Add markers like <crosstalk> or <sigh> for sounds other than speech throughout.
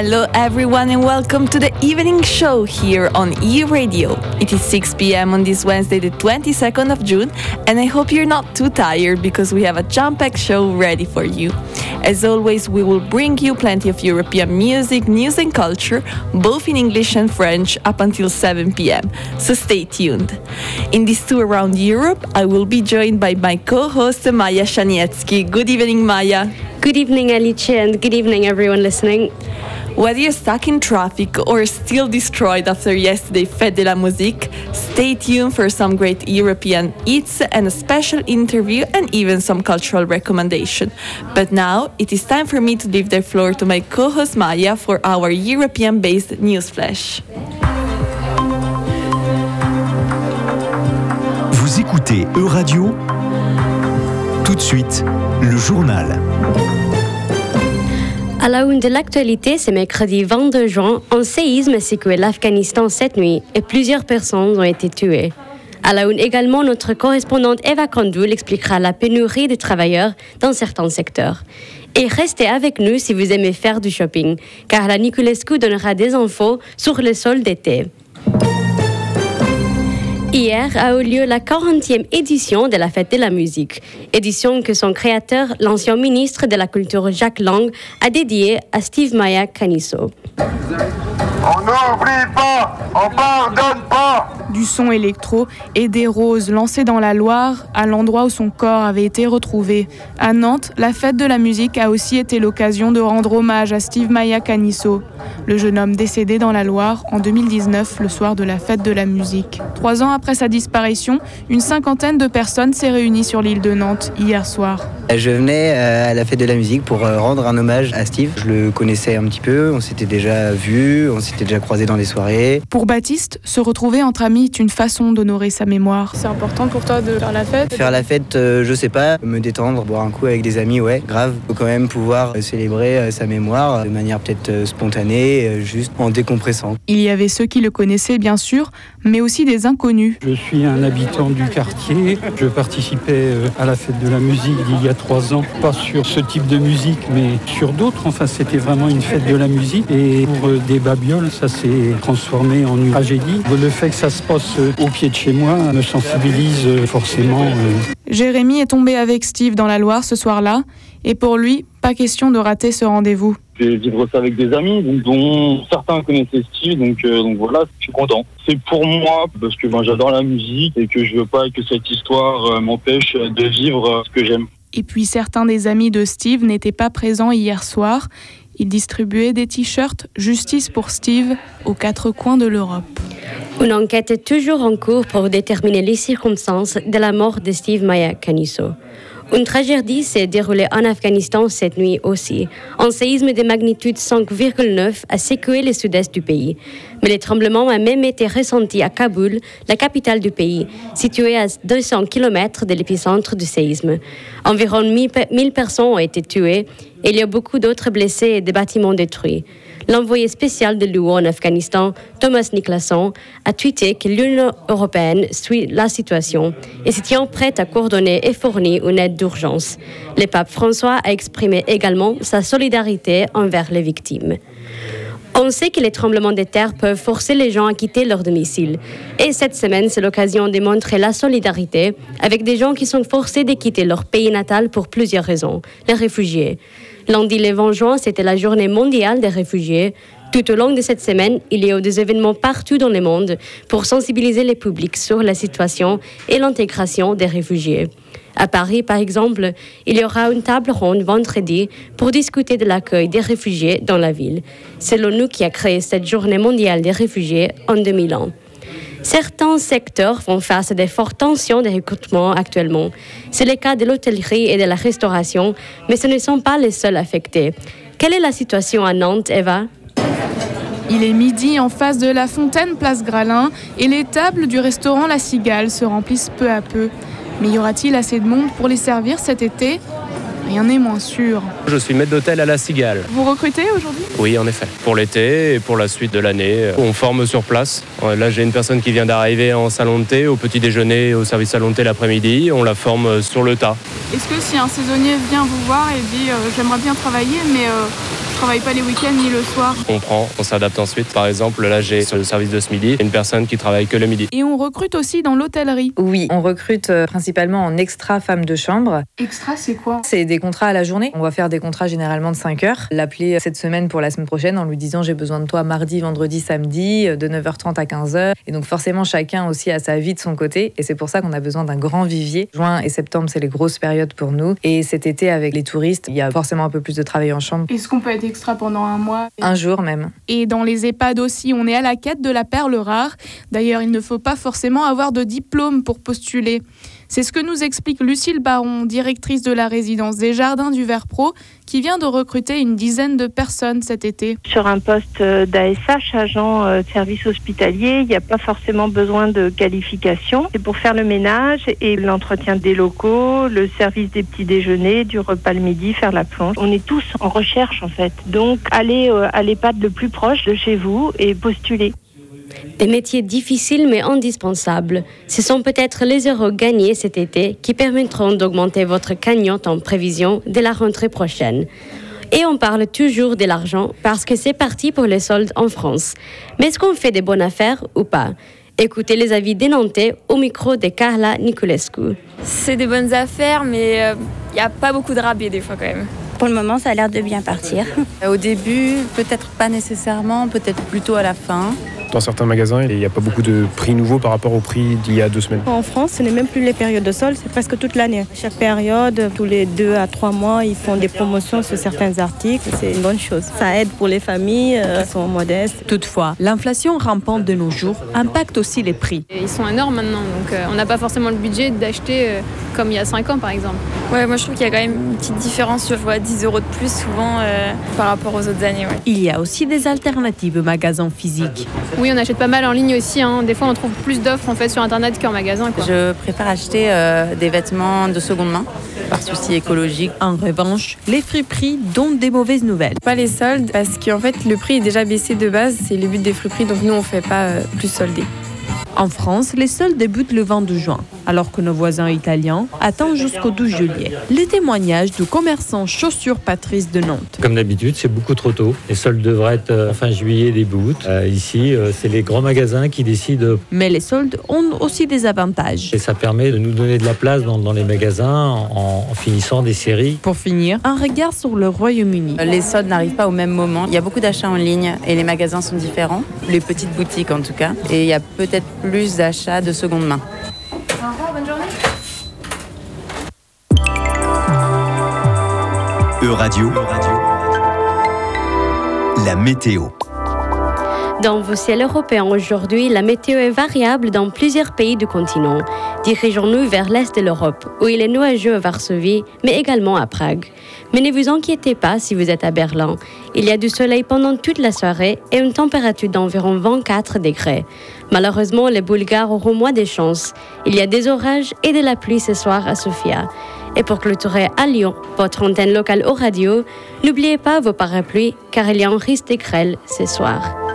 Hello, everyone, and welcome to the evening show here on E Radio. It is 6 p.m. on this Wednesday, the 22nd of June, and I hope you're not too tired because we have a jump packed show ready for you. As always, we will bring you plenty of European music, news, and culture, both in English and French, up until 7 p.m. So stay tuned. In this tour around Europe, I will be joined by my co host, Maya Shanietsky. Good evening, Maya. Good evening, Alice, and good evening, everyone listening. Whether you're stuck in traffic or still destroyed after yesterday's Fête de la Musique, stay tuned for some great European eats and a special interview and even some cultural recommendation. But now it is time for me to leave the floor to my co-host Maya for our European-based newsflash. Vous écoutez E-Radio Tout de suite, le journal. À la une de l'actualité, ce mercredi 22 juin, un séisme a secoué l'Afghanistan cette nuit et plusieurs personnes ont été tuées. À la une également, notre correspondante Eva Kandoul expliquera la pénurie de travailleurs dans certains secteurs. Et restez avec nous si vous aimez faire du shopping, car la Niculescu donnera des infos sur les soldes d'été. Hier a eu lieu la 40e édition de la Fête de la musique, édition que son créateur, l'ancien ministre de la Culture Jacques Lang, a dédiée à Steve Maya Canisso. On n'oublie pas, on pardonne pas. Du son électro et des roses lancées dans la Loire, à l'endroit où son corps avait été retrouvé. À Nantes, la fête de la musique a aussi été l'occasion de rendre hommage à Steve Maya Canisso, le jeune homme décédé dans la Loire en 2019, le soir de la fête de la musique. Trois ans après sa disparition, une cinquantaine de personnes s'est réunie sur l'île de Nantes hier soir. Je venais euh, à la fête de la musique pour euh, rendre un hommage à Steve. Je le connaissais un petit peu, on s'était déjà vu, on s'était déjà croisé dans des soirées. Pour Baptiste, se retrouver entre amis est une façon d'honorer sa mémoire. C'est important pour toi de faire la fête? Faire la fête, euh, je sais pas, me détendre, boire un coup avec des amis, ouais, grave. Faut quand même pouvoir célébrer sa mémoire de manière peut-être spontanée, juste en décompressant. Il y avait ceux qui le connaissaient bien sûr, mais aussi des inconnus. Je suis un habitant du quartier. Je participais à la fête de la musique d'il y a trois ans. Pas sur ce type de musique, mais sur d'autres. Enfin, c'était vraiment une fête de la musique. Et pour euh, des babioles, ça s'est transformé en une tragédie. Le fait que ça se passe euh, au pied de chez moi me sensibilise euh, forcément. euh, Jérémy est tombé avec Steve dans la Loire ce soir-là, et pour lui, pas question de rater ce rendez-vous. Je vais vivre ça avec des amis, donc, dont certains connaissaient Steve, donc, euh, donc voilà, je suis content. C'est pour moi, parce que ben, j'adore la musique et que je veux pas que cette histoire euh, m'empêche de vivre euh, ce que j'aime. Et puis certains des amis de Steve n'étaient pas présents hier soir. Ils distribuaient des t-shirts Justice pour Steve aux quatre coins de l'Europe. Une enquête est toujours en cours pour déterminer les circonstances de la mort de Steve Maya Canisso. Une tragédie s'est déroulée en Afghanistan cette nuit aussi. Un séisme de magnitude 5,9 a secoué le sud-est du pays. Mais le tremblement a même été ressenti à Kaboul, la capitale du pays, située à 200 km de l'épicentre du séisme. Environ 1000 pe- 1000 personnes ont été tuées et il y a beaucoup d'autres blessés et des bâtiments détruits. L'envoyé spécial de l'UE en Afghanistan, Thomas Niclasson, a tweeté que l'Union européenne suit la situation et se tient prête à coordonner et fournir une aide d'urgence. Le pape François a exprimé également sa solidarité envers les victimes. On sait que les tremblements de terre peuvent forcer les gens à quitter leur domicile. Et cette semaine, c'est l'occasion de montrer la solidarité avec des gens qui sont forcés de quitter leur pays natal pour plusieurs raisons, les réfugiés. Lundi le 20 juin, c'était la journée mondiale des réfugiés. Tout au long de cette semaine, il y a eu des événements partout dans le monde pour sensibiliser les publics sur la situation et l'intégration des réfugiés. À Paris, par exemple, il y aura une table ronde vendredi pour discuter de l'accueil des réfugiés dans la ville. C'est l'ONU qui a créé cette journée mondiale des réfugiés en 2001. Certains secteurs font face à des fortes tensions de recrutement actuellement. C'est le cas de l'hôtellerie et de la restauration, mais ce ne sont pas les seuls affectés. Quelle est la situation à Nantes, Eva? Il est midi en face de la fontaine Place Gralin et les tables du restaurant La Cigale se remplissent peu à peu. Mais y aura-t-il assez de monde pour les servir cet été? Rien n'est moins sûr. Je suis maître d'hôtel à la Cigale. Vous recrutez aujourd'hui? Oui, en effet. Pour l'été et pour la suite de l'année, on forme sur place. Là, j'ai une personne qui vient d'arriver en salon de thé, au petit déjeuner, au service salon de thé l'après-midi. On la forme sur le tas. Est-ce que si un saisonnier vient vous voir et dit euh, j'aimerais bien travailler mais euh, je travaille pas les week-ends ni le soir. On prend, on s'adapte ensuite. Par exemple, là j'ai sur le service de ce midi une personne qui travaille que le midi. Et on recrute aussi dans l'hôtellerie? Oui, on recrute euh, principalement en extra femme de chambre. Extra, c'est quoi? C'est des contrats à la journée. On va faire des contrats généralement de 5 heures. L'appeler cette semaine pour la semaine prochaine en lui disant j'ai besoin de toi mardi, vendredi, samedi, de 9h30 à 15h. Et donc forcément chacun aussi a sa vie de son côté. Et c'est pour ça qu'on a besoin d'un grand vivier. Juin et septembre, c'est les grosses périodes pour nous. Et cet été, avec les touristes, il y a forcément un peu plus de travail en chambre. Est-ce qu'on peut être extra pendant un mois? Un jour même. Et dans les EHPAD aussi, on est à la quête de la perle rare. D'ailleurs, il ne faut pas forcément avoir de diplôme pour postuler. C'est ce que nous explique Lucille Baron, directrice de la résidence des Jardins du Ver Pro, qui vient de recruter une dizaine de personnes cet été. Sur un poste d'ASH, agent euh, service hospitalier, il n'y a pas forcément besoin de qualification. C'est pour faire le ménage et l'entretien des locaux, le service des petits déjeuners, du repas le midi, faire la plonge. On est tous en recherche en fait. Donc allez euh, à l'EHPAD le plus proche de chez vous et postulez. Des métiers difficiles mais indispensables. Ce sont peut-être les euros gagnés cet été qui permettront d'augmenter votre cagnotte en prévision de la rentrée prochaine. Et on parle toujours de l'argent parce que c'est parti pour les soldes en France. Mais est-ce qu'on fait des bonnes affaires ou pas? Écoutez les avis des Nantais au micro de Carla Niculescu. C'est des bonnes affaires, mais il n'y a pas beaucoup de rabais des fois quand même. Pour le moment, ça a l'air de bien partir. Au début, peut-être pas nécessairement, peut-être plutôt à la fin. Dans certains magasins, il n'y a pas beaucoup de prix nouveaux par rapport au prix d'il y a deux semaines. En France, ce n'est même plus les périodes de solde, c'est presque toute l'année. Chaque période, tous les deux à trois mois, ils font des promotions sur certains articles. C'est une bonne chose. Ça aide pour les familles euh, qui sont modestes. Toutefois, l'inflation rampante de nos jours impacte aussi les prix. Ils sont énormes maintenant, donc euh, on n'a pas forcément le budget d'acheter euh, comme il y a 5 ans par exemple. Ouais, moi je trouve qu'il y a quand même une petite différence, je vois 10 euros de plus souvent euh, par rapport aux autres années. Ouais. Il y a aussi des alternatives aux magasins physiques. Oui, on achète pas mal en ligne aussi. Hein. Des fois, on trouve plus d'offres en fait sur internet qu'en magasin. Quoi. Je préfère acheter euh, des vêtements de seconde main par souci écologique. En revanche, les friperies donnent des mauvaises nouvelles. Pas les soldes parce qu'en fait, le prix est déjà baissé de base. C'est le but des friperies, donc nous, on fait pas euh, plus solder. En France, les soldes débutent le 22 juin, alors que nos voisins italiens attendent jusqu'au 12 juillet. Les témoignages du commerçant chaussures Patrice de Nantes. Comme d'habitude, c'est beaucoup trop tôt. Les soldes devraient être euh, fin juillet, début août. Euh, ici, euh, c'est les grands magasins qui décident. Mais les soldes ont aussi des avantages. Et ça permet de nous donner de la place dans, dans les magasins en, en, finissant des séries. Pour finir, un regard sur le Royaume-Uni. Les soldes n'arrivent pas au même moment. Il y a beaucoup d'achats en ligne et les magasins sont différents. Les petites boutiques en tout cas. Et il y a peut-être plus d'achats de seconde main. E-Radio, la météo. Dans vos ciels européens aujourd'hui, la météo est variable dans plusieurs pays du continent. Dirigeons-nous vers l'est de l'Europe, où il est nuageux à Varsovie, mais également à Prague. Mais ne vous inquiétez pas si vous êtes à Berlin. Il y a du soleil pendant toute la soirée et une température d'environ 24 degrés. Malheureusement, les Bulgares auront moins de chances. Il y a des orages et de la pluie ce soir à Sofia. Et pour clôturer à Lyon, votre antenne locale au radio, n'oubliez pas vos parapluies car il y a un risque de grêle ce soir.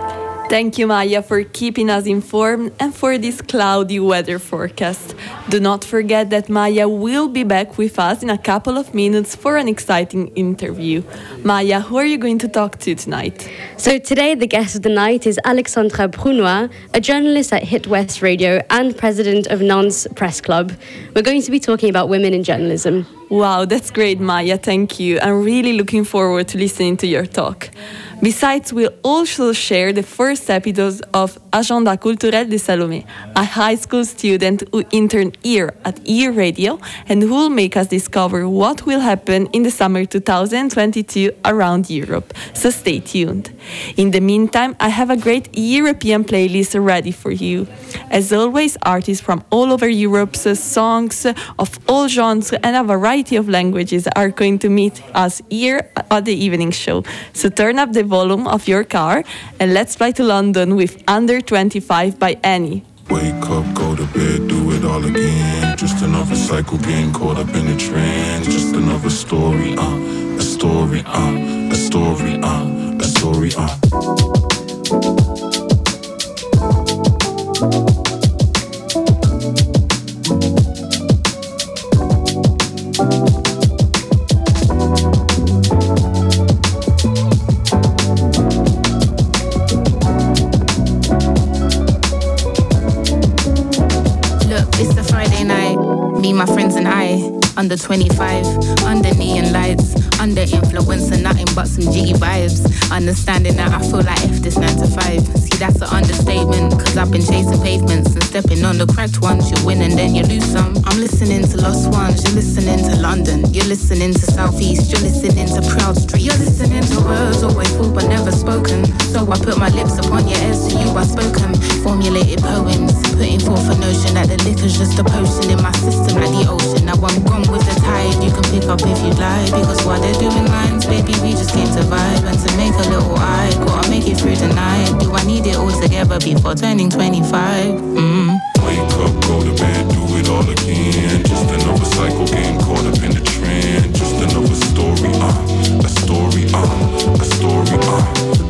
Thank you, Maya, for keeping us informed and for this cloudy weather forecast. Do not forget that Maya will be back with us in a couple of minutes for an exciting interview. Maya, who are you going to talk to tonight? So, today the guest of the night is Alexandra Brunois, a journalist at Hit West Radio and president of Nantes Press Club. We're going to be talking about women in journalism. Wow, that's great, Maya. Thank you. I'm really looking forward to listening to your talk. Besides, we'll also share the first episode of Agenda Culturelle de Salomé, a high school student who interned here at E Radio and who will make us discover what will happen in the summer 2022 around Europe. So stay tuned. In the meantime, I have a great European playlist ready for you. As always, artists from all over Europe's songs of all genres and a variety of languages are going to meet us here at the evening show. So turn up the volume of your car and let's fly to London with Under 25 by Annie. Wake up, go to bed, do it all again. Just another cycle, getting caught up in the trend. Just another story, uh, a story, uh, a story, uh, a story, uh. Under 25, under neon lights, under influence and nothing but some G vibes. Understanding that I feel like F this 9 to 5. See, that's an understatement, cause I've been chasing pavements and stepping on the cracked ones. You win and then you lose some. I'm listening to Lost Ones, you're listening to London, you're listening to Southeast, you're listening to Proud Street, you're listening to words always thought but never spoken. So I put my lips upon your ears to you, I spoken. Formulated poems, putting forth a notion that the liquor's just a potion in my system like the ocean. Now I'm gone with the tide, you can pick up if you'd like. Because while they're doing lines, baby, we just came to vibe and to make a little eye. Gotta make it through the night. Do I need it all together before turning 25? Mm. Wake up, go to bed, do it all again. Just another cycle getting caught up in the trend. Just another story, uh, a story, uh, a story, uh,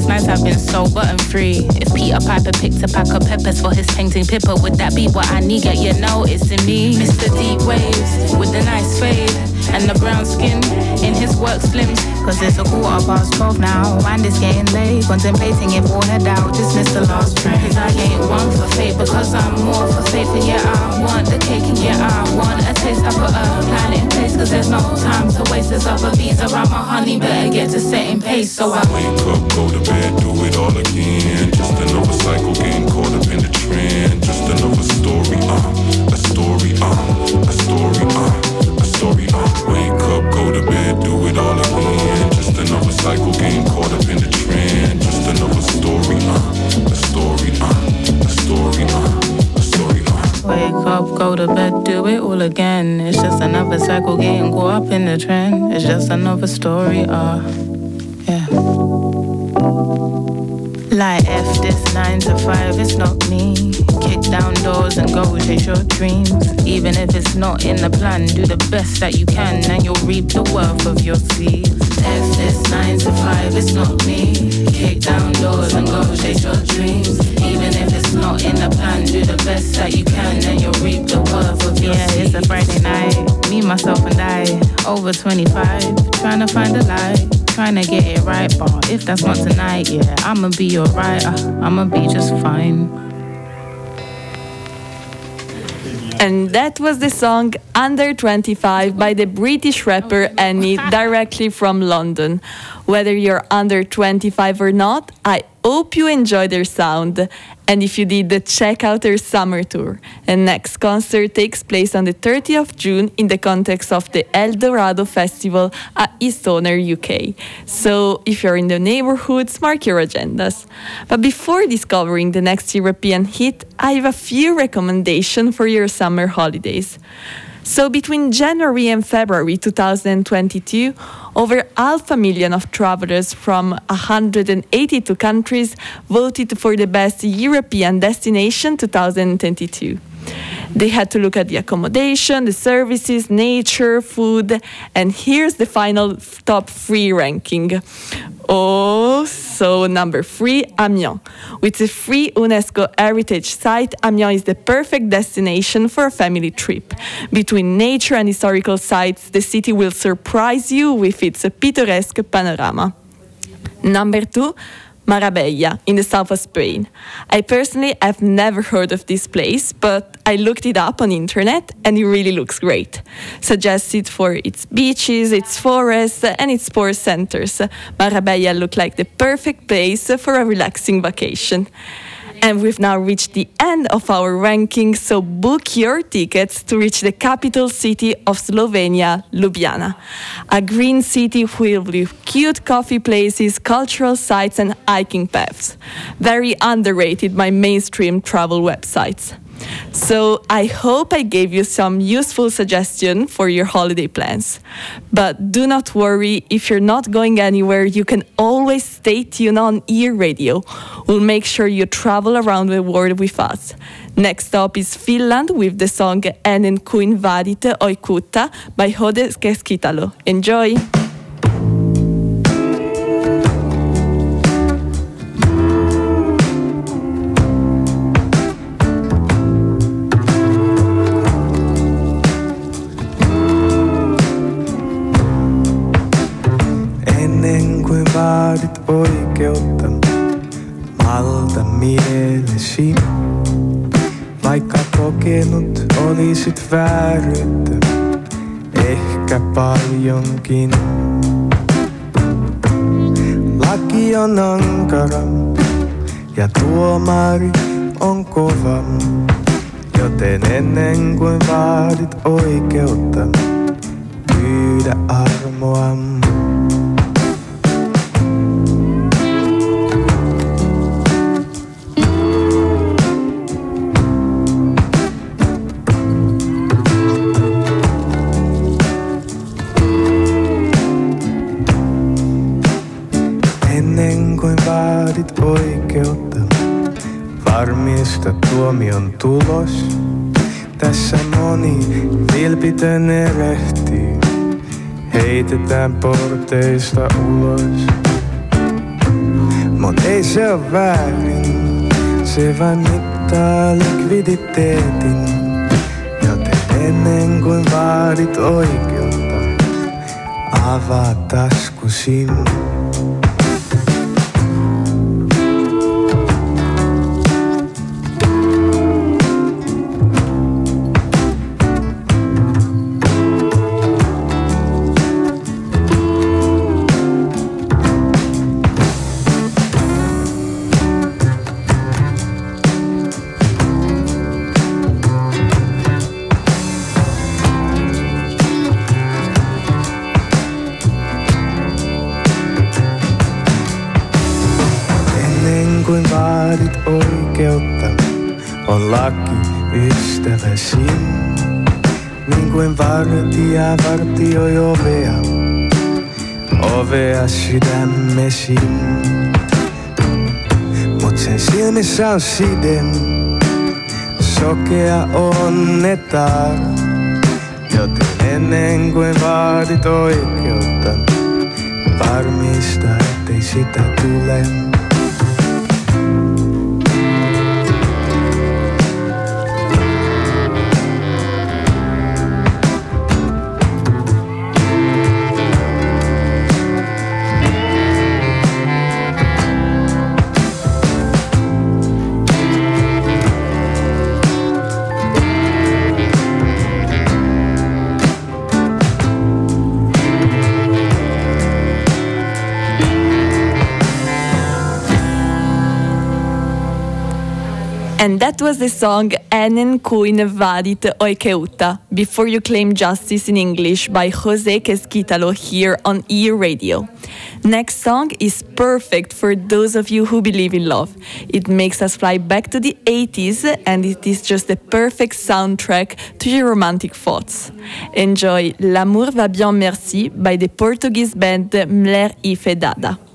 Best nights have been so button free. If Peter Piper picked a pack of peppers for his painting pipper, would that be what I need? Get you noticing me. Mr. Deep Waves with the nice fade and the brown skin in his work slim. Cause it's a quarter past 12 now, and it's getting late. Contemplating if we'll head out, dismiss the last train. Cause I ain't one for fate because I'm more for faith. And yeah, I want the cake, and yeah, I want a taste. I put a plan in place cause there's no time to waste. There's other bees around my honey, better get to setting pace. So I Wake up, go to bed, do it all again. Just another cycle getting caught up in the trend. Just another story, uh, a story, uh, a story, uh, story, uh. Wake up, go to bed, do it all again. Just another cycle getting caught up in the trend. Just another story, uh, a story, uh, a story, uh, a story, uh. Wake up, go to bed, do it all again. It's just another cycle game caught up in the trend. It's just another story, uh, yeah. Like F this 9 to 5, it's not me. Kick down doors and go chase your dreams. Even if it's not in the plan, do the best that you can and you'll reap the worth of your sleeves. F this 9 to 5, it's not me. Kick down doors and go chase your dreams. Even if it's not in the plan, do the best that you can and you'll reap the worth of your Yeah, it's a Friday night. Me, myself, and I, over 25, trying to find a light trying to get it right, but if that's not tonight, yeah, I'ma be alright. uh, I'ma be just fine. And that was the song Under 25 by the British rapper Annie directly from London. Whether you're under 25 or not, I hope you enjoyed their sound. And if you did, check out their summer tour. And next concert takes place on the 30th of June in the context of the El Dorado Festival at Eastoner, UK. So if you're in the neighborhoods, mark your agendas. But before discovering the next European hit, I have a few recommendations for your summer holidays. So between January and February 2022, over half a million of travelers from 182 countries voted for the best European destination 2022. They had to look at the accommodation, the services, nature, food, and here's the final top three ranking. Oh, so number three, Amiens. With a free UNESCO heritage site, Amiens is the perfect destination for a family trip. Between nature and historical sites, the city will surprise you with its picturesque panorama. Number two, Marbella in the south of Spain. I personally have never heard of this place, but I looked it up on internet and it really looks great. Suggested for its beaches, its forests, and its sports centers. Marbella looked like the perfect place for a relaxing vacation. And we've now reached the end of our ranking, so book your tickets to reach the capital city of Slovenia, Ljubljana. A green city filled with cute coffee places, cultural sites, and hiking paths. Very underrated by mainstream travel websites. So I hope I gave you some useful suggestion for your holiday plans. But do not worry, if you're not going anywhere, you can always stay tuned on Ear Radio. We'll make sure you travel around the world with us. Next up is Finland with the song Ennen kuin vadit oikutta by Hode Keskitalo. Enjoy! Minut olisit vääryyttä, ehkä paljonkin. Laki on ankara ja tuomari on kova, joten ennen kuin vaadit oikeutta, pyydä armoa. Tuomion tulos. Tässä moni vilpitön erehtyy, heitetään porteista ulos. Mut ei se ole väärin, se vain mittaa likviditeetin. Joten ennen kuin vaadit oikeutta, avaa taskusi. Silmissä on side, sokea onnetar. Joten ennen kuin vaadit oikeutta, varmista, ettei sitä tule. And that was the song Ennen kuin vadit oikeutta, Before You Claim Justice in English by Jose Quesquitalo here on EU Radio. Next song is perfect for those of you who believe in love. It makes us fly back to the 80s and it is just the perfect soundtrack to your romantic thoughts. Enjoy L'amour va bien merci by the Portuguese band Mler y Fedada.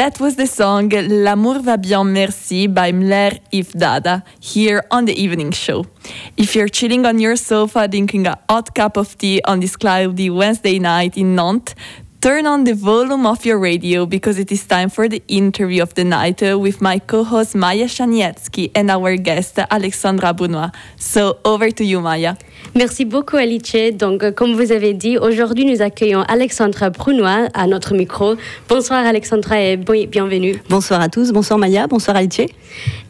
That was the song L'amour va bien merci by Mler Ifdada here on the evening show. If you're chilling on your sofa drinking a hot cup of tea on this cloudy Wednesday night in Nantes, turn on the volume of your radio because it is time for the interview of the night with my co-host Maya Shanietsky and our guest Alexandra Bounois. So over to you Maya. Merci beaucoup Alice. Donc, euh, comme vous avez dit, aujourd'hui nous accueillons Alexandra Brunois à notre micro. Bonsoir Alexandra et bienvenue. Bonsoir à tous, bonsoir Maya, bonsoir Alice.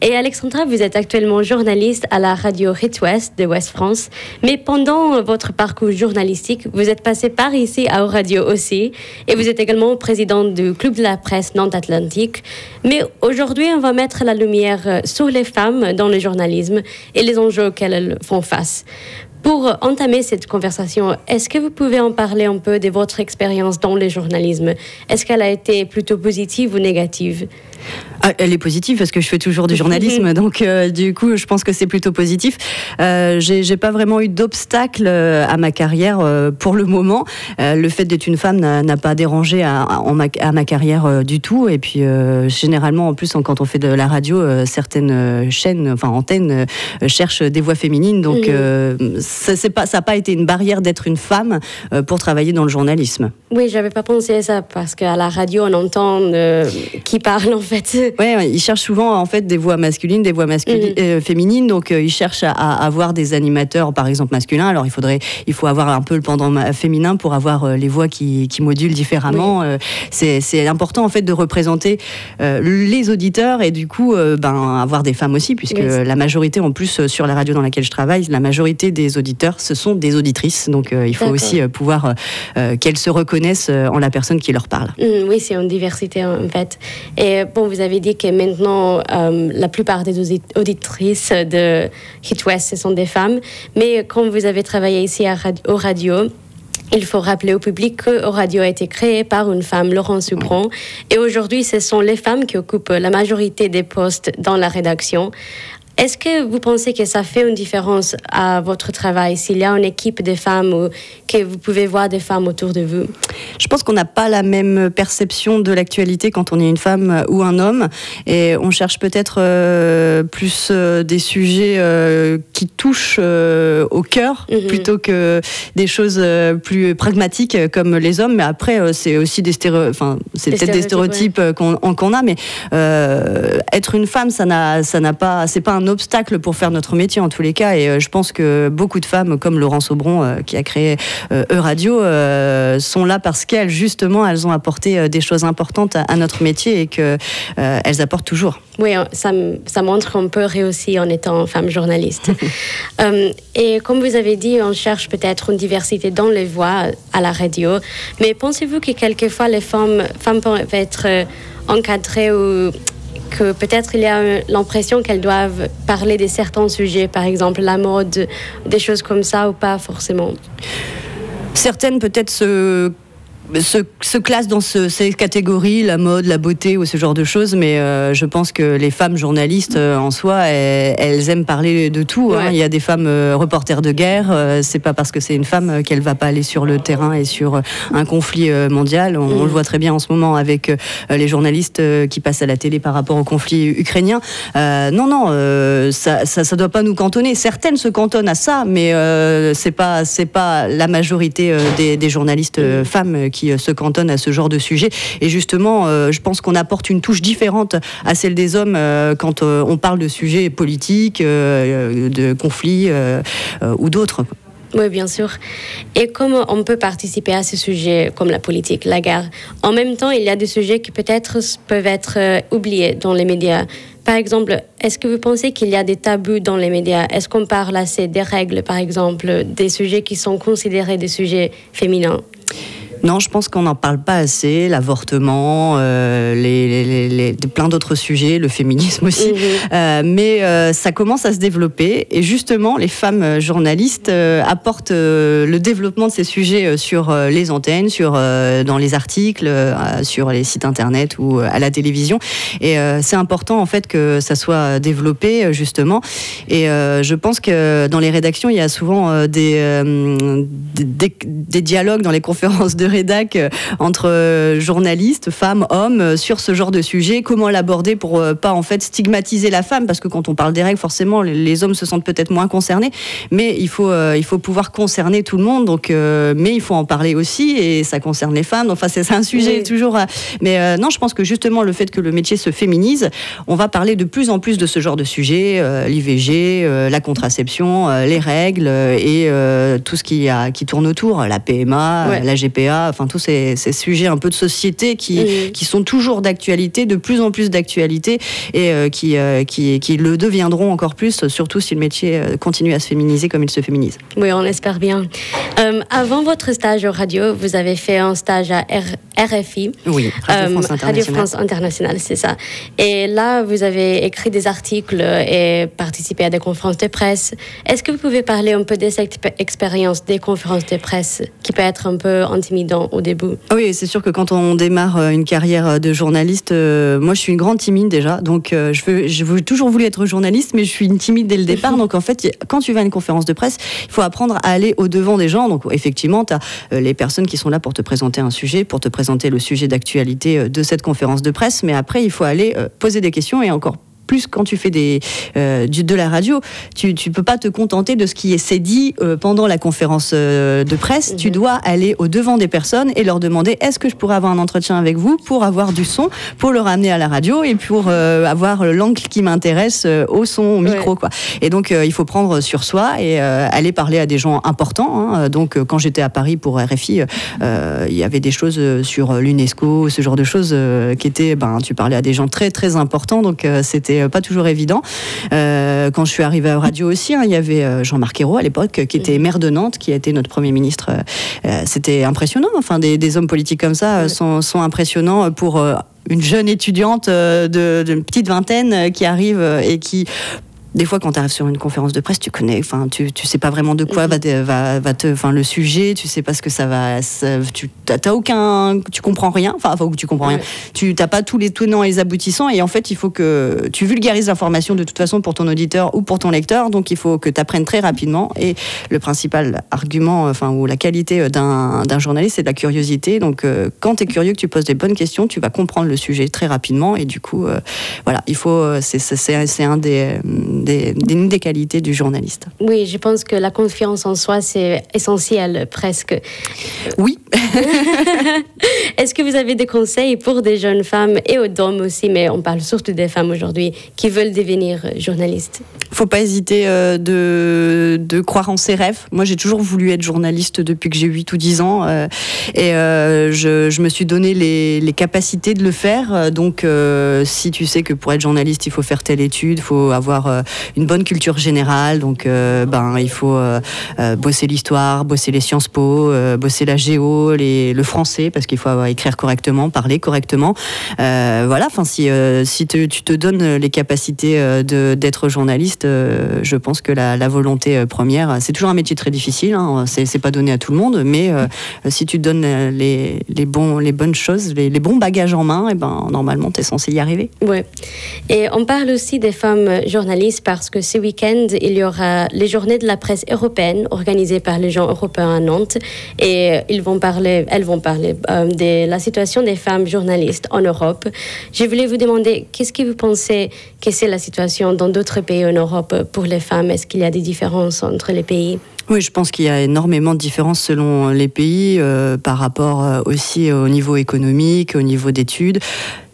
Et Alexandra, vous êtes actuellement journaliste à la radio Hit West de West France. Mais pendant votre parcours journalistique, vous êtes passé par ici à Radio aussi. Et vous êtes également présidente du Club de la presse Nantes Atlantique. Mais aujourd'hui, on va mettre la lumière euh, sur les femmes dans le journalisme et les enjeux auxquels elles font face. Pour entamer cette conversation, est-ce que vous pouvez en parler un peu de votre expérience dans le journalisme? Est-ce qu'elle a été plutôt positive ou négative? Ah, elle est positive parce que je fais toujours du journalisme, <laughs> donc euh, du coup, je pense que c'est plutôt positif. Euh, J'ai pas vraiment eu d'obstacle euh, à ma carrière euh, pour le moment. Le fait d'être une femme n'a pas dérangé à, ma, à ma carrière du tout. Et puis, généralement, en plus, quand on fait de la radio, certaines chaînes, enfin antennes, cherchent des voix féminines. Donc, Mhm. Ça pas, n'a pas été une barrière d'être une femme euh, pour travailler dans le journalisme. Oui, j'avais pas pensé à ça parce qu'à la radio, on entend euh, qui parle en fait. Ouais, ils cherchent souvent en fait des voix masculines, des voix masculines, Mhm. euh, féminines. Donc euh, ils cherchent à, à avoir des animateurs, par exemple masculins. Alors il faudrait, il faut avoir un peu le pendant féminin pour avoir les voix qui, qui modulent différemment. C'est important en fait de représenter les auditeurs et du coup ben avoir des femmes aussi, puisque Oui, la majorité en plus sur la radio dans laquelle je travaille, la majorité des auditeurs ce sont des auditrices. Donc euh, il faut aussi euh, pouvoir euh, qu'elles se reconnaissent en la personne qui leur parle. Mm, oui, c'est une diversité en fait. Et bon, vous avez dit que maintenant, la plupart des audi- auditrices de Hit West, ce sont des femmes. Mais quand vous avez travaillé ici à radio, il faut rappeler au public que radio a été créé par une femme, Laurence Subron. Et aujourd'hui, ce sont les femmes qui occupent la majorité des postes dans la rédaction. Est-ce que vous pensez que ça fait une différence à votre travail s'il y a une équipe de femmes ou que vous pouvez voir des femmes autour de vous? Je pense qu'on n'a pas la même perception de l'actualité quand on est une femme ou un homme. Et on cherche peut-être euh, plus euh, des sujets euh, qui touchent euh, au cœur plutôt que des choses euh, plus pragmatiques euh, comme les hommes. Mais après, euh, c'est aussi des stéréotypes, enfin, c'est Des peut-être des stéréotypes, euh, qu'on a. Mais euh, être une femme, ça n'a ça n'a pas, c'est pas un obstacle pour faire notre métier en tous les cas. Et je pense que beaucoup de femmes, comme Laurence Aubron, qui a créé E-Radio, sont là parce qu'elles, justement, elles ont apporté des choses importantes à, notre métier et qu'elles apportent toujours. Oui, ça, ça montre qu'on peut réussir en étant femme journaliste. <laughs> et comme vous avez dit, on cherche peut-être une diversité dans les voix à la radio. Mais pensez-vous que quelquefois les femmes, femmes peuvent être euh, encadrées ou que peut-être il y a l'impression qu'elles doivent parler de certains sujets, par exemple la mode, des choses comme ça ou pas forcément. Certaines peut-être se se, se classent dans ces catégories, la mode, la beauté ou ce genre de choses, mais euh, je pense que les femmes journalistes euh, en soi, elles, aiment parler de tout. Hein. Il y a des femmes euh, reporters de guerre, c'est pas parce que c'est une femme qu'elle va pas aller sur le terrain et sur un conflit mondial. On, le mm. voit très bien en ce moment avec les journalistes qui passent à la télé par rapport au conflit ukrainien. non, non, ça, ça, ça, doit pas nous cantonner. Certaines se cantonnent à ça, mais c'est pas, c'est pas la majorité des, des journalistes mm. femmes qui euh, se cantonnent à ce genre de sujet. Et justement, euh, je pense qu'on apporte une touche différente à celle des hommes euh, quand on parle de sujets politiques, de conflits ou d'autres. Oui, bien sûr. Et comment on peut participer à ces sujets comme la politique, la guerre En même temps, il y a des sujets qui peut-être peuvent être oubliés dans les médias. Par exemple, est-ce que vous pensez qu'il y a des tabous dans les médias? Est-ce qu'on parle assez des règles, par exemple, des sujets qui sont considérés des sujets féminins? Non, je pense qu'on n'en parle pas assez. L'avortement, euh, les, les, plein d'autres sujets, le féminisme aussi. Mhm. Euh, mais euh, ça commence à se développer. Et justement, les femmes journalistes apportent le développement de ces sujets sur les antennes, sur, dans les articles, sur les sites internet ou à la télévision. Et c'est important en fait que ça soit développé justement. Et je pense que dans les rédactions, il y a souvent des, des, des dialogues dans les conférences de rédac euh, entre euh, journalistes, femmes, hommes, euh, sur ce genre de sujet. Comment l'aborder pour pas en fait stigmatiser la femme? Parce que quand on parle des règles, forcément, les hommes se sentent peut-être moins concernés. Mais il faut, il faut pouvoir concerner tout le monde. Donc, mais il faut en parler aussi et ça concerne les femmes. Enfin, c'est un sujet toujours. Mais non, je pense que justement le fait que le métier se féminise, on va parler de plus en plus de ce genre de sujet, l'IVG, la contraception, les règles et tout ce qui, a, qui tourne autour, la PMA, la GPA enfin tous ces, sujets un peu de société qui, qui sont toujours d'actualité, de plus en plus d'actualité et euh, qui, euh, qui, qui, le deviendront encore plus, surtout si le métier euh, continue à se féminiser comme il se féminise. Oui, on espère bien. Avant votre stage au radio, vous avez fait un stage à RFI. Oui, Radio France Internationale. Radio France Internationale, c'est ça. Et là, vous avez écrit des articles et participé à des conférences de presse. Est-ce que vous pouvez parler un peu de cette expérience des conférences de presse qui peut être un peu intimidante au début? Oui, c'est sûr que quand on démarre euh, une carrière euh, de journaliste, euh, moi je suis une grande timide déjà, donc je veux, je veux toujours voulu être journaliste, mais je suis une timide dès le départ. <laughs> donc en fait, quand tu vas à une conférence de presse, il faut apprendre à aller au devant des gens. Donc effectivement, tu as les personnes qui sont là pour te présenter un sujet, pour te présenter le sujet d'actualité de cette conférence de presse, mais après il faut aller poser des questions et encore quand tu fais des, euh, de la radio, tu ne peux pas te contenter de ce qui s'est dit euh, pendant la conférence euh, de presse. Tu mhm. dois aller au devant des personnes et leur demander est-ce que je pourrais avoir un entretien avec vous pour avoir du son, pour le ramener à la radio et pour avoir l'angle qui m'intéresse au son, au micro. Quoi. Et donc, il faut prendre sur soi et aller parler à des gens importants. Hein. Donc, quand j'étais à Paris pour RFI, il y avait des choses sur l'UNESCO, ce genre de choses qui étaient, ben, tu parlais à des gens très, très importants. Donc, c'était euh, pas toujours évident. Euh, quand je suis arrivée à radio aussi, hein, il y avait euh, Jean-Marc Ayrault à l'époque, qui était maire de Nantes, qui a été notre Premier ministre. C'était impressionnant. Enfin, des, hommes politiques comme ça sont, sont, impressionnants pour une jeune étudiante de, de, petite vingtaine qui arrive et qui des fois, quand tu arrives sur une conférence de presse, tu connais, enfin, tu, tu sais pas vraiment de quoi mhm. va, va, te, enfin, le sujet, tu sais pas ce que ça va, tu t'as aucun, tu comprends rien, enfin, enfin, tu comprends rien, tu t'as pas tous les tenants et les aboutissants, et en fait, il faut que tu vulgarises l'information de toute façon pour ton auditeur ou pour ton lecteur, donc il faut que tu apprennes très rapidement, et le principal argument, enfin, ou la qualité d'un journaliste, c'est de la curiosité, donc euh, quand tu es curieux, que tu poses des bonnes questions, tu vas comprendre le sujet très rapidement, et du coup, euh, voilà, il faut, c'est un des des, des, des qualités du journaliste. Oui, je pense que la confiance en soi, c'est essentiel presque. Oui. <laughs> Est-ce que vous avez des conseils pour des jeunes femmes et aux hommes aussi, mais on parle surtout des femmes aujourd'hui, qui veulent devenir journalistes? Faut pas hésiter euh, de, de croire en ses rêves. Moi, j'ai toujours voulu être journaliste depuis que j'ai 8 ou 10 ans euh, et euh, je, je, me suis donné les, les, capacités de le faire. Donc, euh, si tu sais que pour être journaliste, il faut faire telle étude, il faut avoir une bonne culture générale, donc euh, ben, il faut bosser l'histoire, bosser les Sciences Po, bosser la géo, les, le français, parce qu'il faut écrire correctement, parler correctement. voilà, enfin, si, si tu te donnes les capacités d'être journaliste, je pense que la, volonté première, c'est toujours un métier très difficile, hein, c'est pas donné à tout le monde, mais si tu donnes les, les, bons, les bonnes choses, les, bons bagages en main, et ben, normalement, tu es censé y arriver. Oui. Et on parle aussi des femmes journalistes parce que ce week-end, il y aura les journées de la presse européenne organisées par les gens européens à Nantes. Et ils vont parler, elles vont parler euh, de la situation des femmes journalistes en Europe. Je voulais vous demander, qu'est-ce que vous pensez que c'est la situation dans d'autres pays en Europe pour les femmes? Est-ce qu'il y a des différences entre les pays? Oui, je pense qu'il y a énormément de différences selon les pays euh, par rapport euh, aussi au niveau économique, au niveau d'études.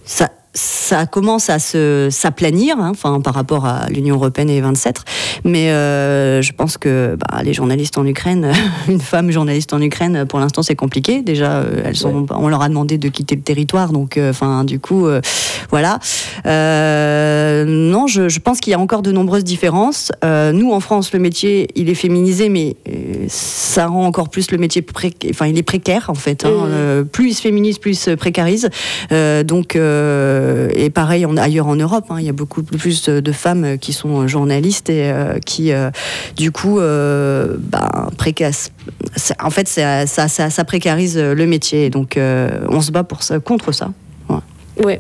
Ça, ça commence à se s'aplanir, hein, enfin par rapport à l'Union européenne et les 27. Mais euh, je pense que bah, les journalistes en Ukraine, <laughs> une femme journaliste en Ukraine, pour l'instant c'est compliqué. Déjà, euh, elles sont, ouais. on leur a demandé de quitter le territoire, donc euh, enfin du coup, euh, voilà. Non, je, je pense qu'il y a encore de nombreuses différences. nous en France, le métier il est féminisé, mais ça rend encore plus le métier pré... enfin il est précaire en fait. Hein. Mmh. plus il se féminise, plus il se précarise. donc et pareil ailleurs en Europe, hein, il y a beaucoup plus de femmes qui sont journalistes et euh, qui, euh, du coup, euh, bah, précasse. En fait, ça, précarise le métier. Donc, on se bat contre ça. Oui,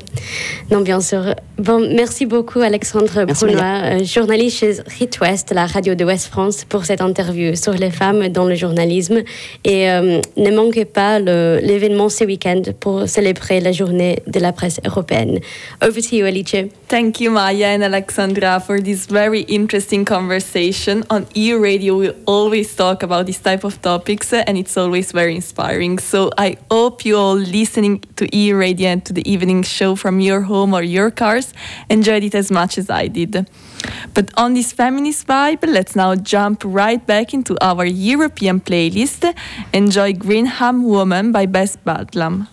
non, bien sûr. Bon, merci beaucoup, Alexandre Brunois, journaliste chez Hit West, la radio de West France, pour cette interview sur les femmes dans le journalisme. Et euh, ne manquez pas l'événement ce week-end pour célébrer la journée de la presse européenne. Over to you, Alice. Thank you, Maya and Alexandra, for this very interesting conversation. On EU Radio, we always talk about this type of topics, and it's always very inspiring. So I hope you all listening to EU Radio and to the evening show from your home or your cars enjoyed it as much as I did. But on this feminist vibe, let's now jump right back into our European playlist. Enjoy Greenham Woman by Bess Badlam.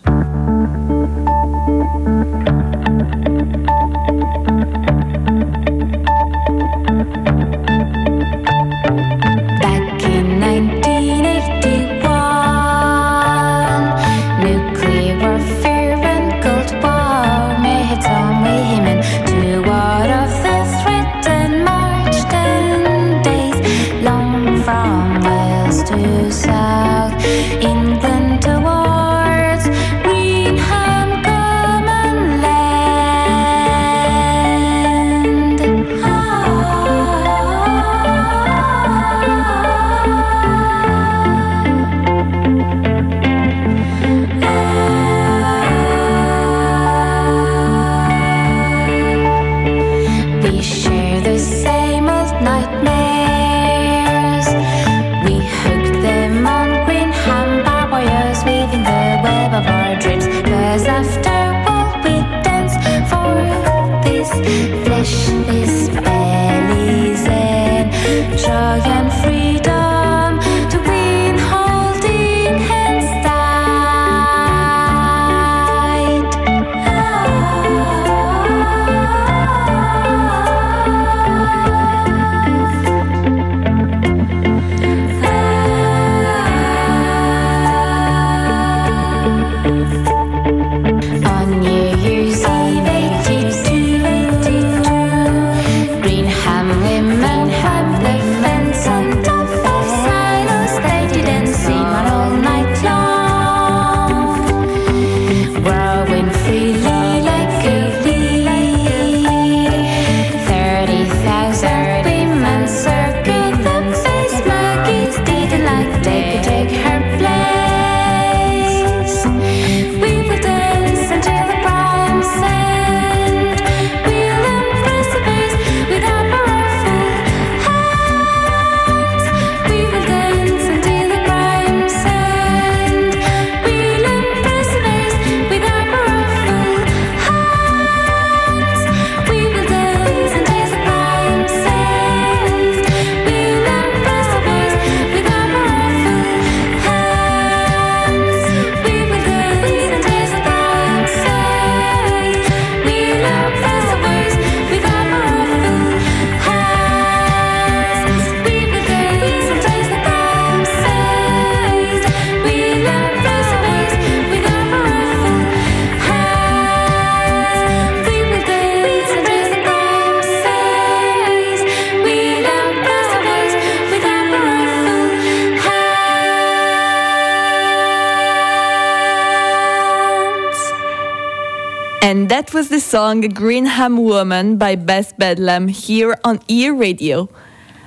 And that was the song Greenham Woman by Beth Bedlam here on Ear Radio.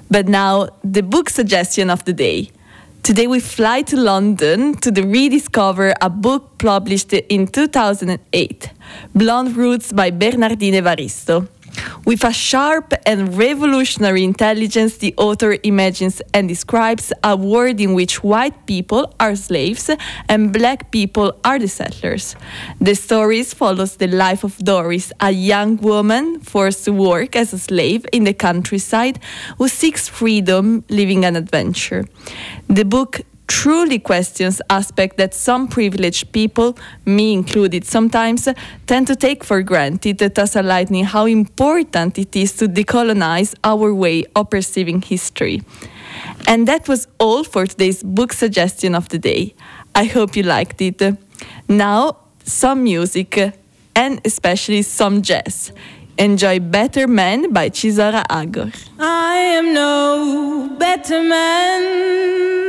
But now, the book suggestion of the day. Today we fly to London to rediscover a book published in 2008, Blonde Roots by Bernardine Evaristo. With a sharp and revolutionary intelligence, the author imagines and describes a world in which white people are slaves and black people are the settlers. The story follows the life of Doris, a young woman forced to work as a slave in the countryside who seeks freedom, living an adventure. The book truly questions aspects that some privileged people, me included sometimes, tend to take for granted, that thus highlighting how important it is to decolonize our way of perceiving history. And that was all for today's book suggestion of the day. I hope you liked it. Now, some music, and especially some jazz. Enjoy Better Man by Chisora Agor. I am no better man.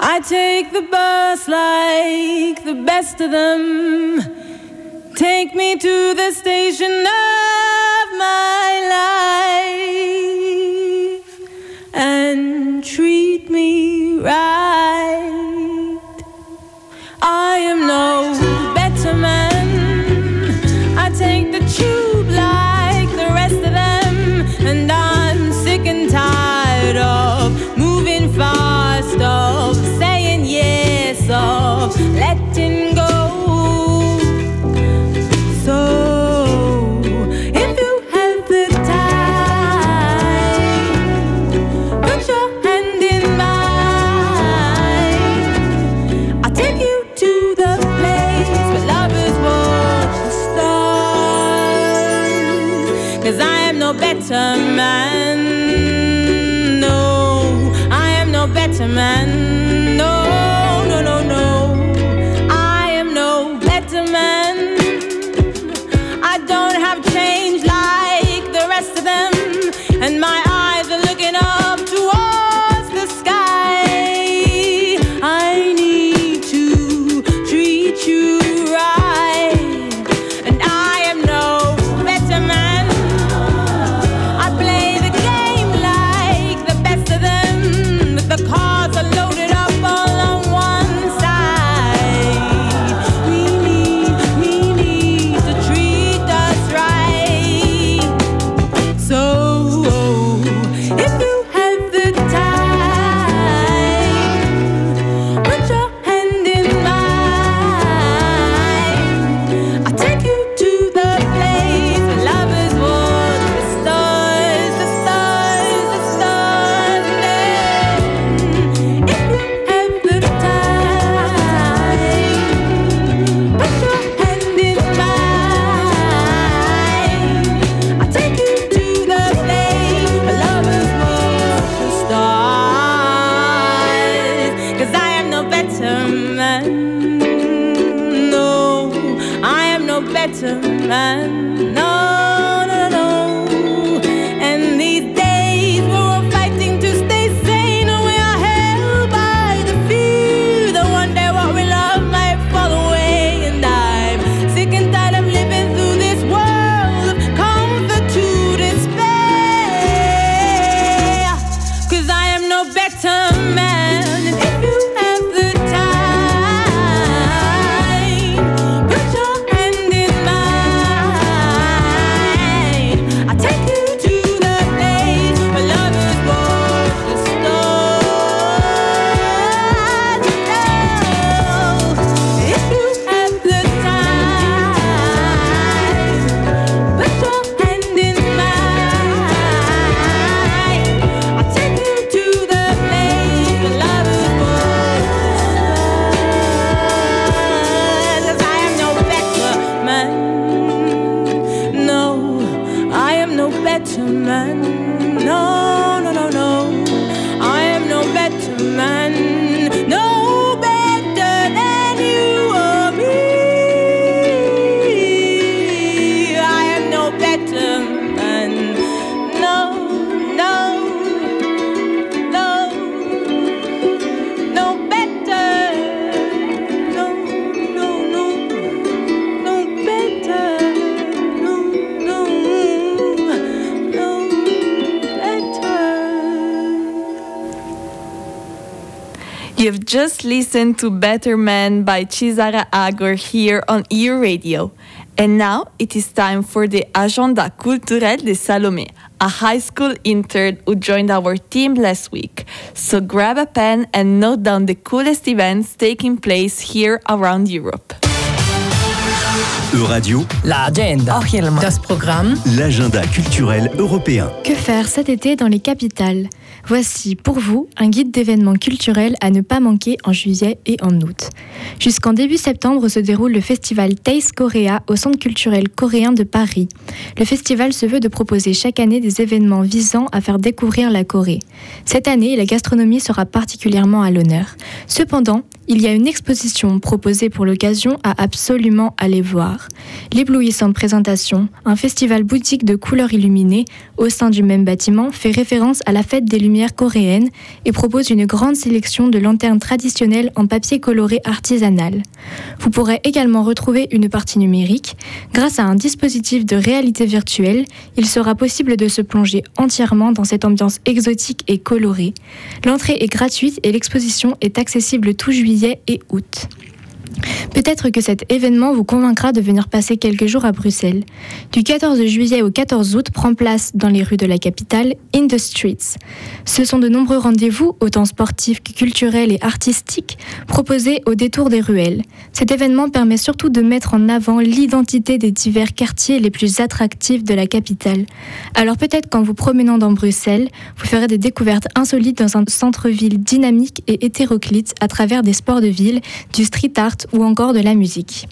I take the bus like the best of them. Take me to the station of my life and treat me right. I am no letter man. No. Just listened to Better Man by Chisara Agor here on EU Radio. And now it is time for the Agenda Culturel de Salomé, a high school intern who joined our team last week. So grab a pen and note down the coolest events taking place here around Europe. Euradio, L'agenda. Das Programm. l'agenda culturel européen. Que faire cet été dans les capitales? Voici pour vous un guide d'événements culturels à ne pas manquer en juillet et en août. Jusqu'en début septembre se déroule le festival Taste Korea au Centre culturel coréen de Paris. Le festival se veut de proposer chaque année des événements visant à faire découvrir la Corée. Cette année, la gastronomie sera particulièrement à l'honneur. Cependant, il y a une exposition proposée pour l'occasion à absolument aller voir. L'éblouissante présentation, un festival boutique de couleurs illuminées au sein du même bâtiment, fait référence à la fête des lumières coréennes et propose une grande sélection de lanternes traditionnelles en papier coloré artisanal. Vous pourrez également retrouver une partie numérique. Grâce à un dispositif de réalité virtuelle, il sera possible de se plonger entièrement dans cette ambiance exotique et colorée. L'entrée est gratuite et l'exposition est accessible tout juillet et août. Peut-être que cet événement vous convaincra de venir passer quelques jours à Bruxelles. Du 14 juillet au 14 août prend place dans les rues de la capitale In the Streets. Ce sont de nombreux rendez-vous, autant sportifs que culturels et artistiques, proposés au détour des ruelles. Cet événement permet surtout de mettre en avant l'identité des divers quartiers les plus attractifs de la capitale. Alors peut-être qu'en vous promenant dans Bruxelles, vous ferez des découvertes insolites dans un centre-ville dynamique et hétéroclite à travers des sports de ville, du street art ou encore de la musique.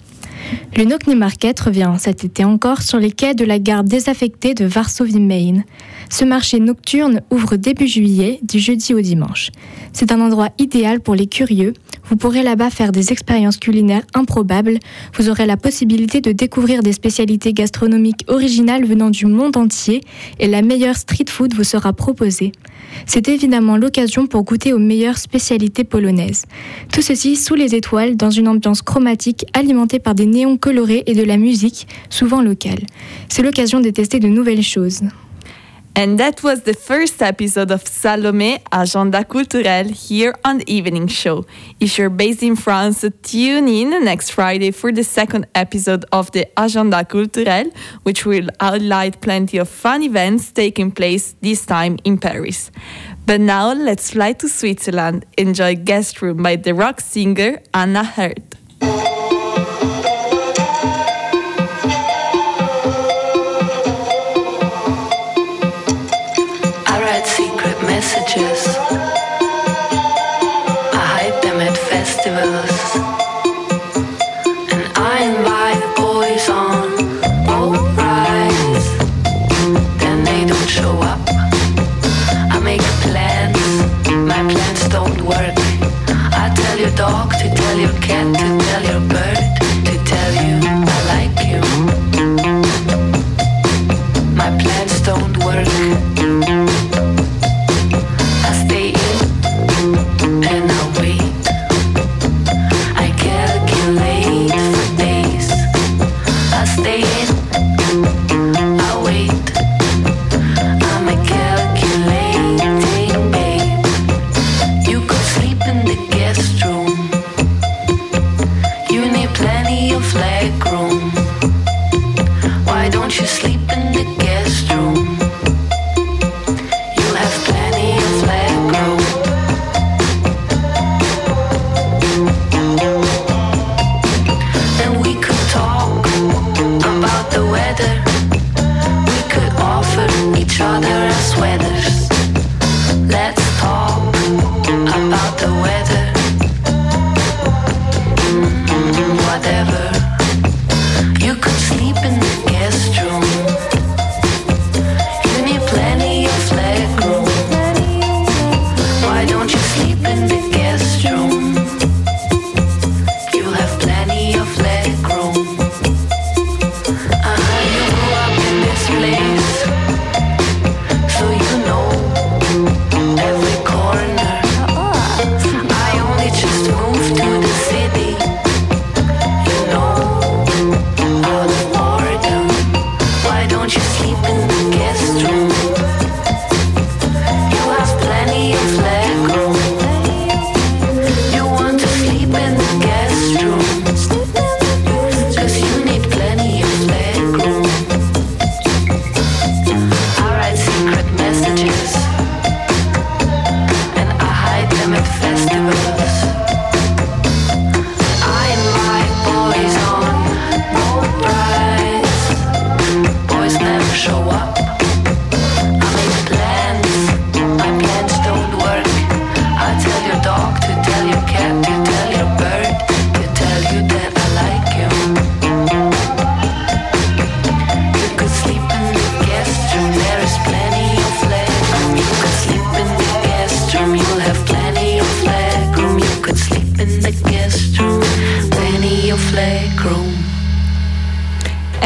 Le Knockney Market revient cet été encore sur les quais de la gare désaffectée de Varsovie Main. Ce marché nocturne ouvre début juillet, du jeudi au dimanche. C'est un endroit idéal pour les curieux. Vous pourrez là-bas faire des expériences culinaires improbables. Vous aurez la possibilité de découvrir des spécialités gastronomiques originales venant du monde entier et la meilleure street food vous sera proposée. C'est évidemment l'occasion pour goûter aux meilleures spécialités polonaises. Tout ceci sous les étoiles dans une ambiance chromatique alimentée par des néons colorés et de la musique, souvent locale. C'est l'occasion de tester de nouvelles choses. And that was the first episode of Salomé Agenda Culturel here on the Evening Show. If you're based in France, tune in next Friday for the second episode of the Agenda Culturel, which will highlight plenty of fun events taking place this time in Paris. But now let's fly to Switzerland. Enjoy Guest Room by the rock singer Anna Herd.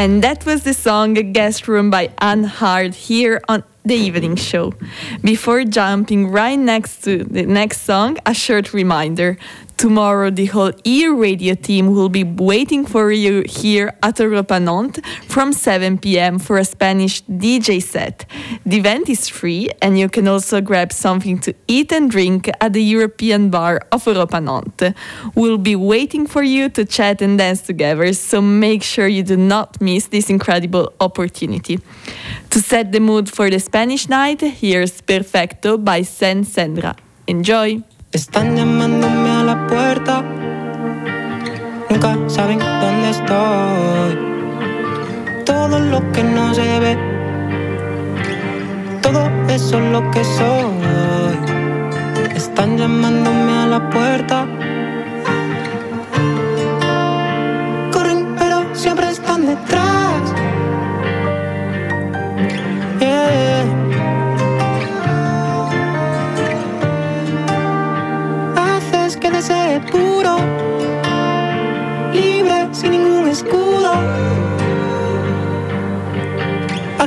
And that was the song Guest Room by Anne Hard here on the evening show. Before jumping right next to the next song, a short reminder. Tomorrow, the whole EU radio team will be waiting for you here at Europa Nantes from 7 pm for a Spanish DJ set. The event is free, and you can also grab something to eat and drink at the European bar of Europa Nantes. We'll be waiting for you to chat and dance together, so make sure you do not miss this incredible opportunity. To set the mood for the Spanish night, here's Perfecto by Sen Sandra. Enjoy! Están llamándome a la puerta. Nunca saben dónde estoy. Todo lo que no se ve. Todo eso es lo que soy. Están llamándome a la puerta. Corren, pero siempre están detrás.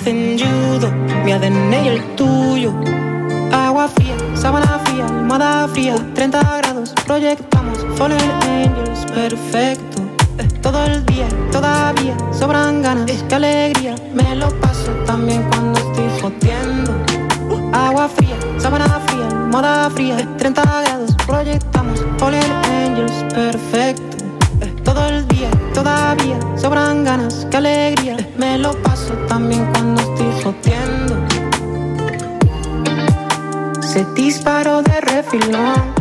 Hacen judo, mi ADN y el tuyo. Agua fría, sábana fría, almohada fría, 30 grados, proyectamos Fallen Angels, perfecto. Eh, Todo el día, todavía sobran ganas, qué alegría. Me lo paso también cuando estoy jodiendo. Agua fría, sábana fría, almohada fría, 30 grados, proyectamos Fallen Angels, perfecto. Todo el día, todavía sobran ganas, qué alegría. Me lo paso también cuando estoy jodiendo. Se disparó de refilón.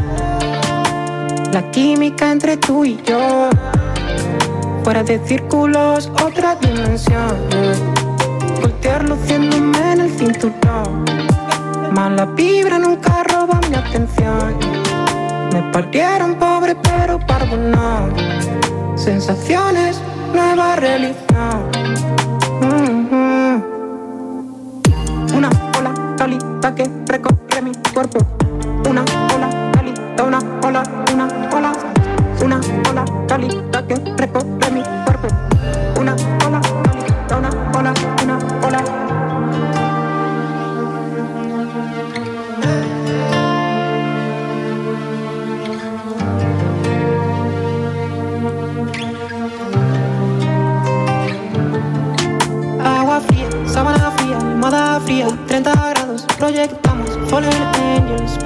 La química entre tú y yo. Fuera de círculos, otra dimensión. Voltear luciéndome en el cinturón. Mala vibra nunca roba mi atención. Me partieron pobre, pero parvo no. Sensaciones, nueva religión. Mhm. Una ola cálida que recorre mi cuerpo. Una ola cálida, una ola, una ola. Una ola cálida que recorre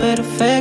little fair.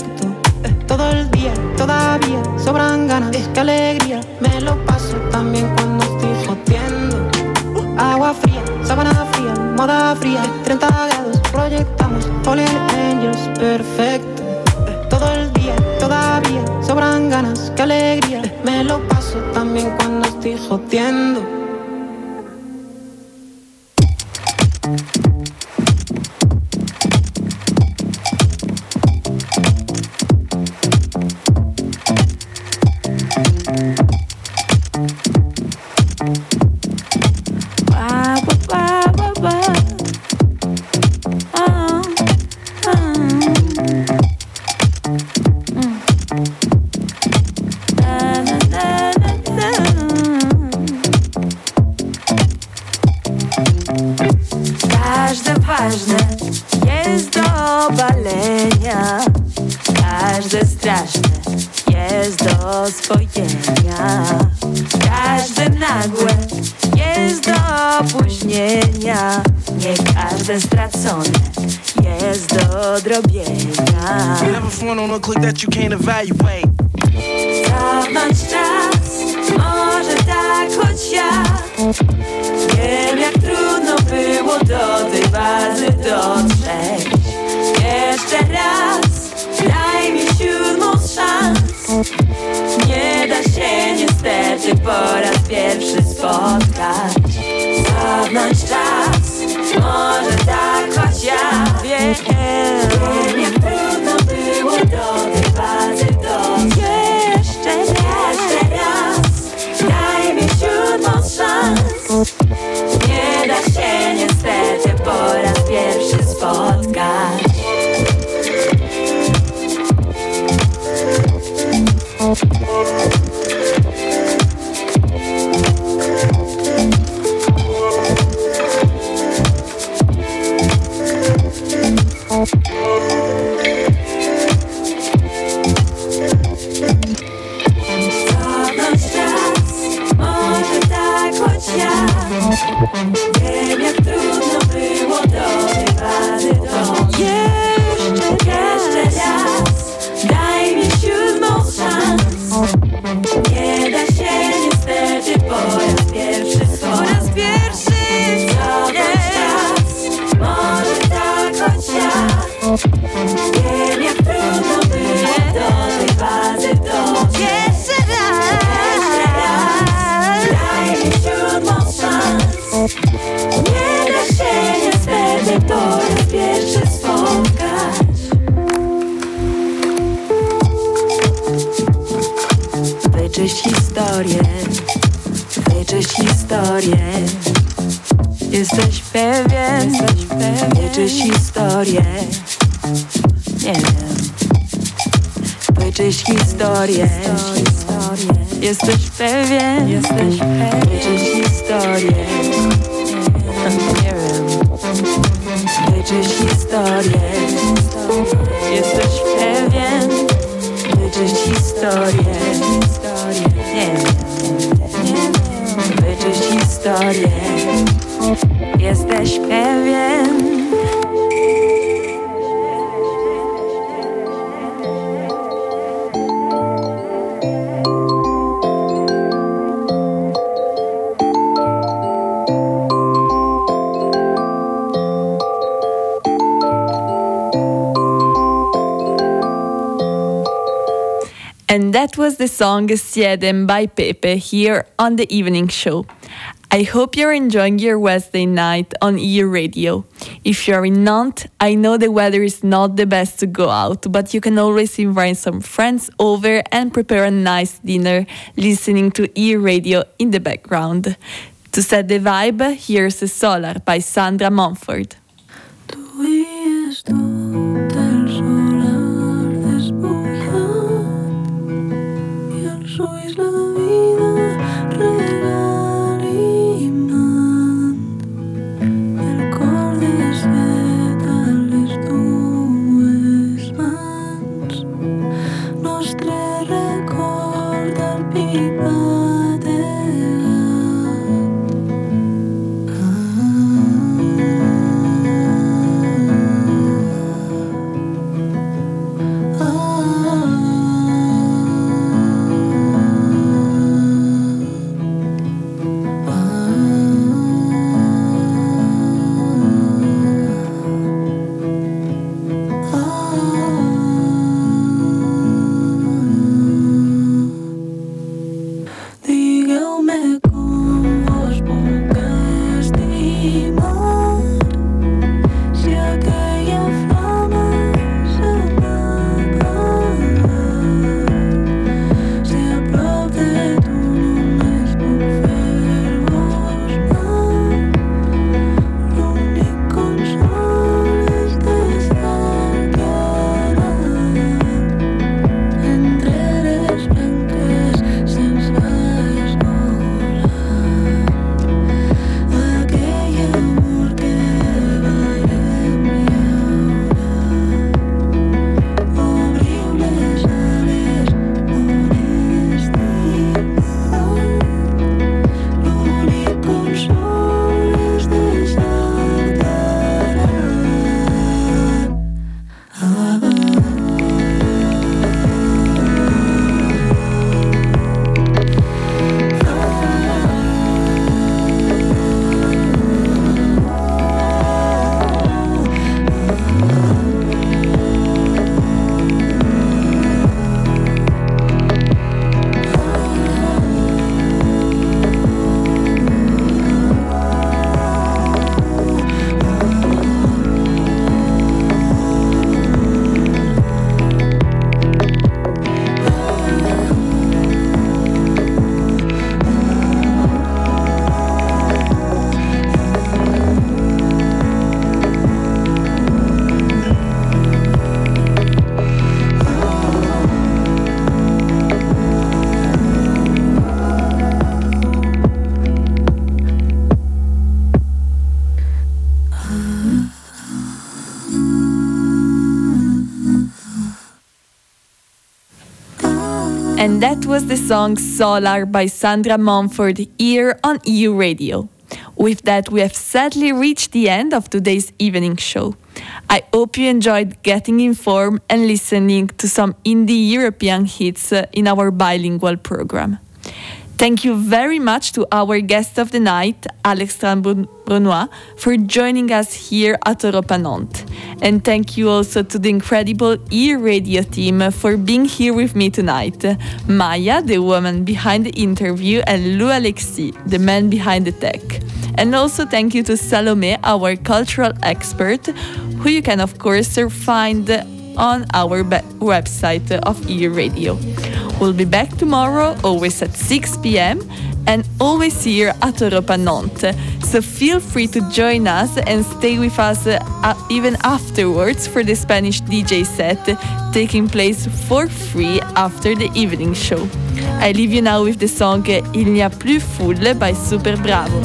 Każde ważne jest do obalenia, każde straszne jest do spojenia, każde nagłe jest do opóźnienia, nie każde stracone jest do odrobienia. Never phone on a click that you can't evaluate. Cofnąć czas, może tak choć ja. Wiem jak trudno było do tej bazy dotrzeć. Jeszcze raz, daj mi siódmą szans. Nie da się niestety po raz pierwszy spotkać. Cofnąć czas, może tak choć ja. Wiem z szans Nie da się niestety po raz pierwszy spotkać historię Jesteś pewien, Jesteś pewien. Song Siedem by Pepe here on the evening show. I hope you're enjoying your Wednesday night on EU Radio. If you're in Nantes, I know the weather is not the best to go out, but you can always invite some friends over and prepare a nice dinner listening to EU Radio in the background. To set the vibe, here's Solar by Sandra Mumford. always aislada. Was the song Solar by Sandra Mumford here on EU Radio. With that, we have sadly reached the end of today's evening show. I hope you enjoyed getting informed and listening to some indie European hits uh, in our bilingual program. Thank you very much to our guest of the night, Alexandre Brunois, for joining us here at Europa Nantes. And thank you also to the incredible E Radio team for being here with me tonight. Maya, the woman behind the interview, and Lou Alexis, the man behind the tech. And also thank you to Salome, our cultural expert, who you can of course find on our website of EU Radio. We'll be back tomorrow, always at 6 p.m. and always here at Europa Nantes. So feel free to join us and stay with us uh, even afterwards for the Spanish DJ set taking place for free after the evening show. I leave you now with the song Il n'y a plus foule by Super Bravo.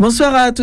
Bonsoir à tous.